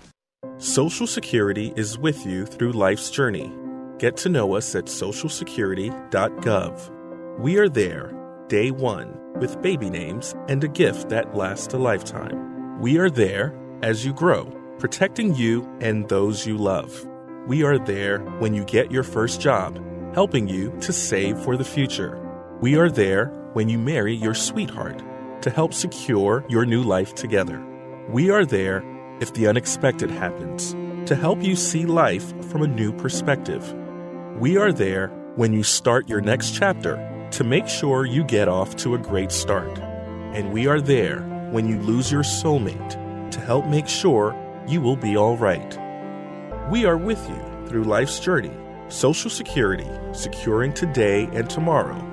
Social Security is with you through life's journey. Get to know us at socialsecurity.gov. We are there, day one, with baby names and a gift that lasts a lifetime. We are there as you grow, protecting you and those you love. We are there when you get your first job, helping you to save for the future. We are there when you marry your sweetheart to help secure your new life together. We are there if the unexpected happens to help you see life from a new perspective. We are there when you start your next chapter to make sure you get off to a great start. And we are there when you lose your soulmate to help make sure you will be all right. We are with you through life's journey, Social Security, securing today and tomorrow.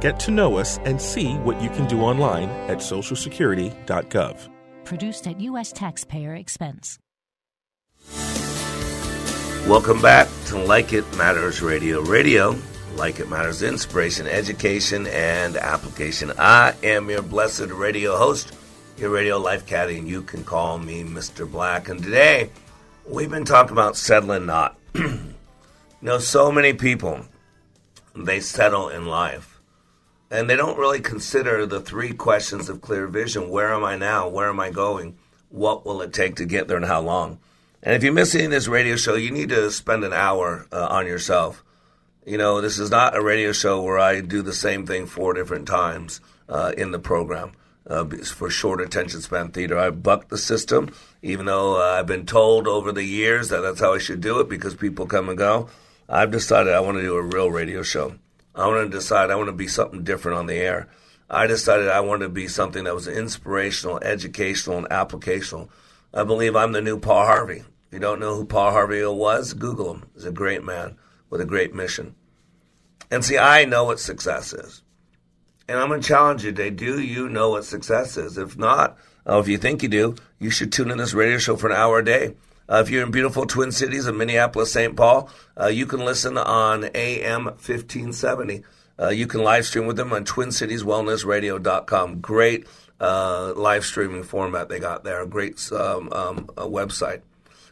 Get to know us and see what you can do online at socialsecurity.gov. Produced at U.S. taxpayer expense. Welcome back to Like It Matters Radio. Radio, like it matters, inspiration, education, and application. I am your blessed radio host, your radio life caddy, and you can call me Mr. Black. And today, we've been talking about settling not. you know, so many people, they settle in life. And they don't really consider the three questions of clear vision. Where am I now? Where am I going? What will it take to get there and how long? And if you're missing this radio show, you need to spend an hour uh, on yourself. You know, this is not a radio show where I do the same thing four different times uh, in the program uh, for short attention span theater. I bucked the system, even though uh, I've been told over the years that that's how I should do it because people come and go. I've decided I want to do a real radio show. I want to decide I want to be something different on the air. I decided I wanted to be something that was inspirational, educational, and applicational. I believe I'm the new Paul Harvey. If you don't know who Paul Harvey was, Google him. He's a great man with a great mission. And see, I know what success is. And I'm going to challenge you today. Do you know what success is? If not, uh, if you think you do, you should tune in this radio show for an hour a day. Uh, if you're in beautiful Twin Cities of Minneapolis, St. Paul, uh, you can listen on AM 1570. Uh, you can live stream with them on TwinCitiesWellnessRadio.com. Great uh, live streaming format they got there. Great um, um, website.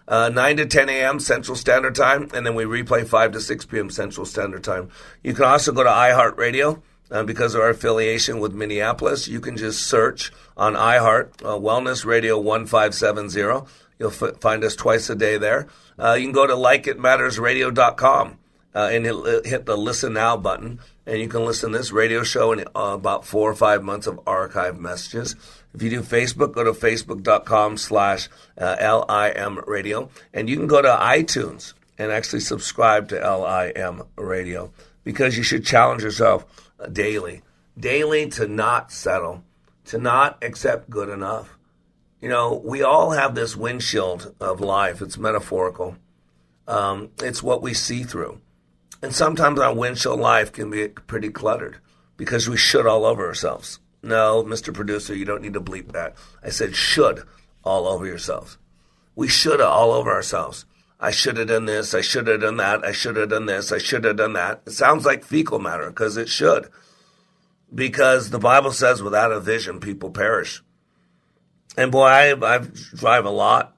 Uh, 9 to 10 a.m. Central Standard Time, and then we replay 5 to 6 p.m. Central Standard Time. You can also go to iHeartRadio. Uh, because of our affiliation with Minneapolis, you can just search on iHeart uh, Wellness Radio 1570. You'll f- find us twice a day there. Uh, you can go to likeitmattersradio.com uh, and hit, hit, the listen now button, and you can listen to this radio show and uh, about four or five months of archive messages. If you do Facebook, go to facebook.com slash uh, LIM radio, and you can go to iTunes and actually subscribe to LIM radio because you should challenge yourself daily, daily to not settle, to not accept good enough. You know, we all have this windshield of life. It's metaphorical. Um, it's what we see through. And sometimes our windshield life can be pretty cluttered because we should all over ourselves. No, Mr. Producer, you don't need to bleep that. I said should all over yourselves. We should all over ourselves. I should have done this. I should have done that. I should have done this. I should have done that. It sounds like fecal matter because it should. Because the Bible says without a vision, people perish. And boy, I, I drive a lot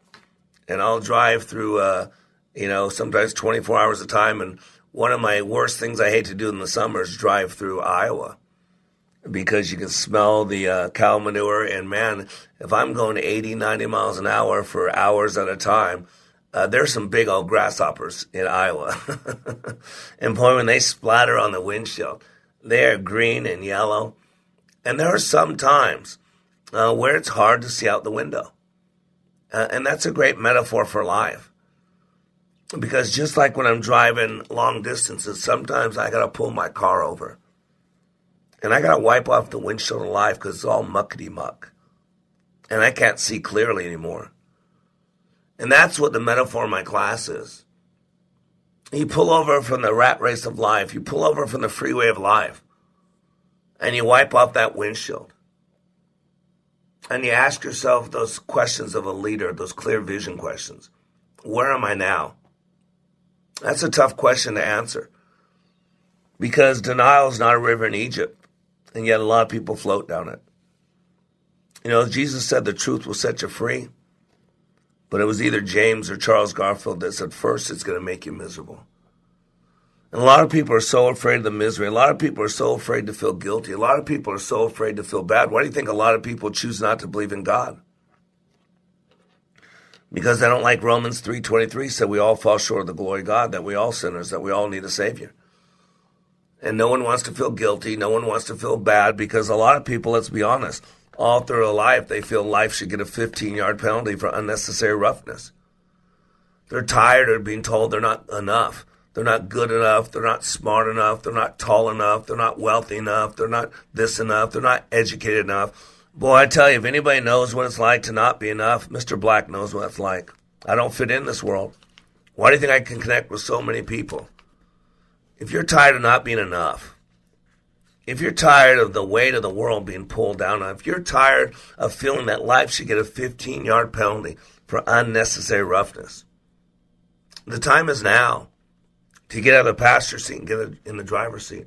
and I'll drive through, uh, you know, sometimes 24 hours of time. And one of my worst things I hate to do in the summer is drive through Iowa because you can smell the uh, cow manure. And man, if I'm going 80, 90 miles an hour for hours at a time, uh, there's some big old grasshoppers in Iowa. and boy, when they splatter on the windshield, they are green and yellow. And there are some times uh, where it's hard to see out the window. Uh, and that's a great metaphor for life. Because just like when I'm driving long distances, sometimes I got to pull my car over. And I got to wipe off the windshield of life because it's all muckety muck. And I can't see clearly anymore. And that's what the metaphor in my class is. You pull over from the rat race of life, you pull over from the freeway of life, and you wipe off that windshield. And you ask yourself those questions of a leader, those clear vision questions. Where am I now? That's a tough question to answer because denial is not a river in Egypt, and yet a lot of people float down it. You know, Jesus said the truth will set you free. But it was either James or Charles Garfield that said, first, it's going to make you miserable. And a lot of people are so afraid of the misery. A lot of people are so afraid to feel guilty. A lot of people are so afraid to feel bad. Why do you think a lot of people choose not to believe in God? Because they don't like Romans 3.23 said we all fall short of the glory of God, that we all sinners, that we all need a Savior. And no one wants to feel guilty. No one wants to feel bad because a lot of people, let's be honest, all through their life, they feel life should get a 15 yard penalty for unnecessary roughness. They're tired of being told they're not enough. They're not good enough. They're not smart enough. They're not tall enough. They're not wealthy enough. They're not this enough. They're not educated enough. Boy, I tell you, if anybody knows what it's like to not be enough, Mr. Black knows what it's like. I don't fit in this world. Why do you think I can connect with so many people? If you're tired of not being enough, if you're tired of the weight of the world being pulled down on, if you're tired of feeling that life should get a 15 yard penalty for unnecessary roughness, the time is now to get out of the passenger seat and get in the driver's seat.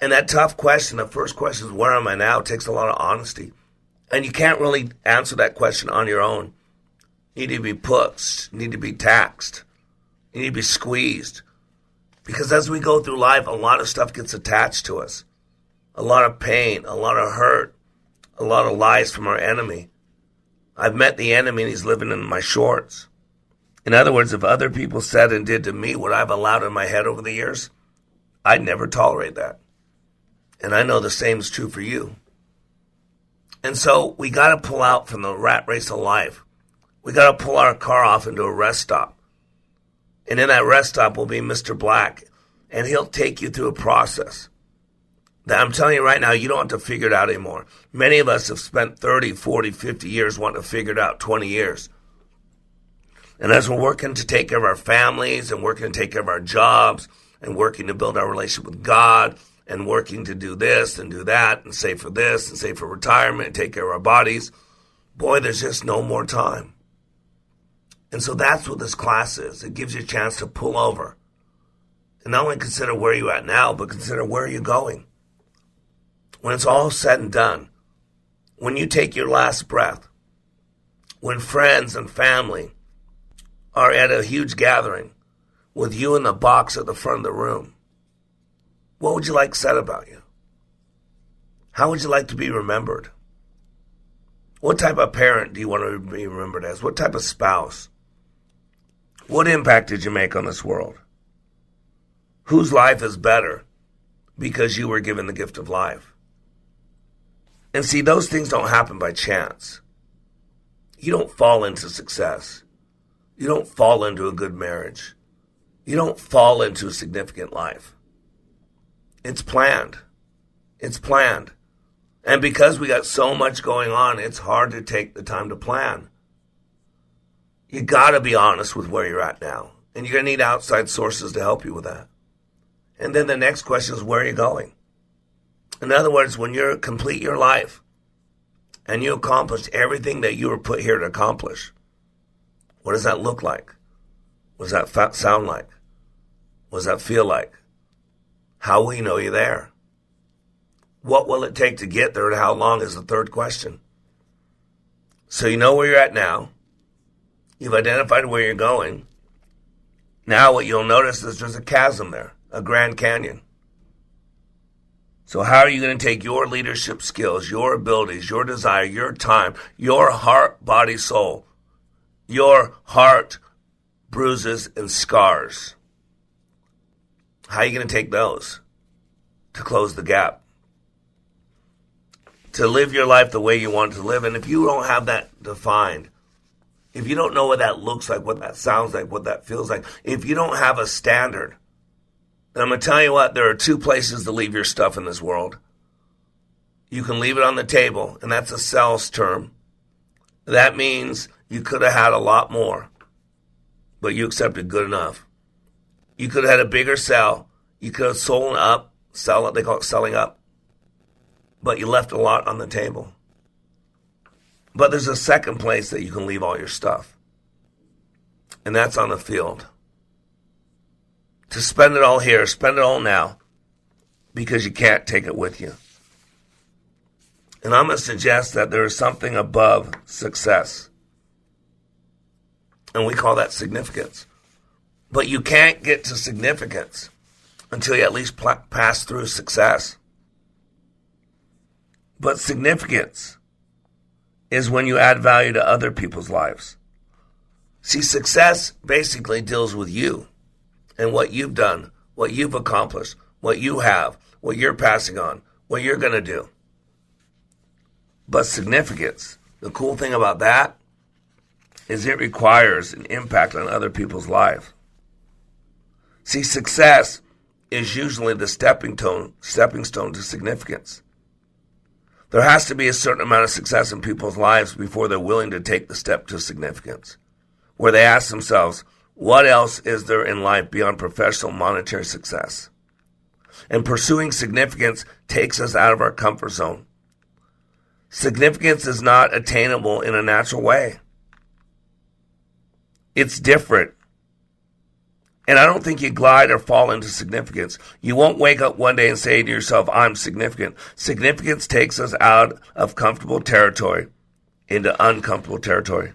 And that tough question, the first question is, where am I now? It takes a lot of honesty. And you can't really answer that question on your own. You need to be pushed, you need to be taxed, you need to be squeezed. Because as we go through life, a lot of stuff gets attached to us. A lot of pain, a lot of hurt, a lot of lies from our enemy. I've met the enemy and he's living in my shorts. In other words, if other people said and did to me what I've allowed in my head over the years, I'd never tolerate that. And I know the same is true for you. And so we got to pull out from the rat race of life. We got to pull our car off into a rest stop And in that rest stop will be Mr. Black, and he'll take you through a process that I'm telling you right now, you don't have to figure it out anymore. Many of us have spent 30, 40, 50 years wanting to figure it out, 20 years. And as we're working to take care of our families and working to take care of our jobs and working to build our relationship with God and working to do this and do that and save for this and save for retirement and take care of our bodies, boy, there's just no more time. And so that's what this class is. It gives you a chance to pull over and not only consider where you're at now, but consider where you're going. When it's all said and done, when you take your last breath, when friends and family are at a huge gathering with you in the box at the front of the room, what would you like said about you? How would you like to be remembered? What type of parent do you want to be remembered as? What type of spouse? What impact did you make on this world? Whose life is better because you were given the gift of life? And see, those things don't happen by chance. You don't fall into success. You don't fall into a good marriage. You don't fall into a significant life. It's planned. It's planned. And because we got so much going on, it's hard to take the time to plan. You gotta be honest with where you're at now. And you're gonna need outside sources to help you with that. And then the next question is where are you going? In other words, when you complete your life and you accomplish everything that you were put here to accomplish, what does that look like? What does that sound like? What does that feel like? How will you know you're there? What will it take to get there and how long is the third question? So you know where you're at now. You've identified where you're going. Now what you'll notice is there's a chasm there, a Grand Canyon. So how are you going to take your leadership skills, your abilities, your desire, your time, your heart, body, soul, your heart, bruises, and scars? How are you going to take those to close the gap? To live your life the way you want to live. And if you don't have that defined, if you don't know what that looks like, what that sounds like, what that feels like, if you don't have a standard, and I'm going to tell you what, there are two places to leave your stuff in this world. You can leave it on the table, and that's a sales term. That means you could have had a lot more, but you accepted good enough. You could have had a bigger sell. You could have sold up, sell it, they call it selling up. But you left a lot on the table. But there's a second place that you can leave all your stuff, and that's on the field to spend it all here, spend it all now, because you can't take it with you. And I'm going to suggest that there is something above success. And we call that significance. But you can't get to significance until you at least pl- pass through success. But significance is when you add value to other people's lives. See, success basically deals with you and what you've done, what you've accomplished, what you have, what you're passing on, what you're going to do. But significance, the cool thing about that is it requires an impact on other people's lives. See, success is usually the stepping stone, stepping stone to significance. There has to be a certain amount of success in people's lives before they're willing to take the step to significance, where they ask themselves, what else is there in life beyond professional monetary success? And pursuing significance takes us out of our comfort zone. Significance is not attainable in a natural way. It's different. And I don't think you glide or fall into significance. You won't wake up one day and say to yourself, I'm significant. Significance takes us out of comfortable territory into uncomfortable territory.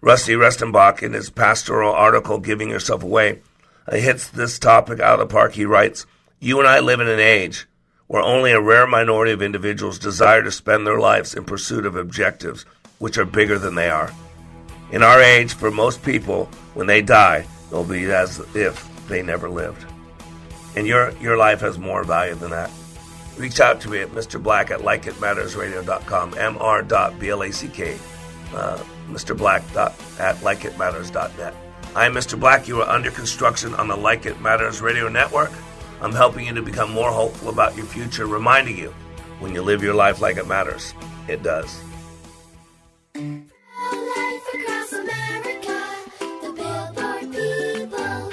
Rusty Rustenbach, in his pastoral article, Giving Yourself Away, uh, hits this topic out of the park. He writes, You and I live in an age where only a rare minority of individuals desire to spend their lives in pursuit of objectives which are bigger than they are. In our age, for most people, when they die, it'll be as if they never lived. And your, your life has more value than that. Reach out to me at Mr. Black at likeitmattersradio.com, mr.black. Uh, Mr. Black at likeitmatters.net. I'm Mr. Black. You are under construction on the Like It Matters radio network. I'm helping you to become more hopeful about your future, reminding you when you live your life like it matters, it does.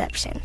Deception.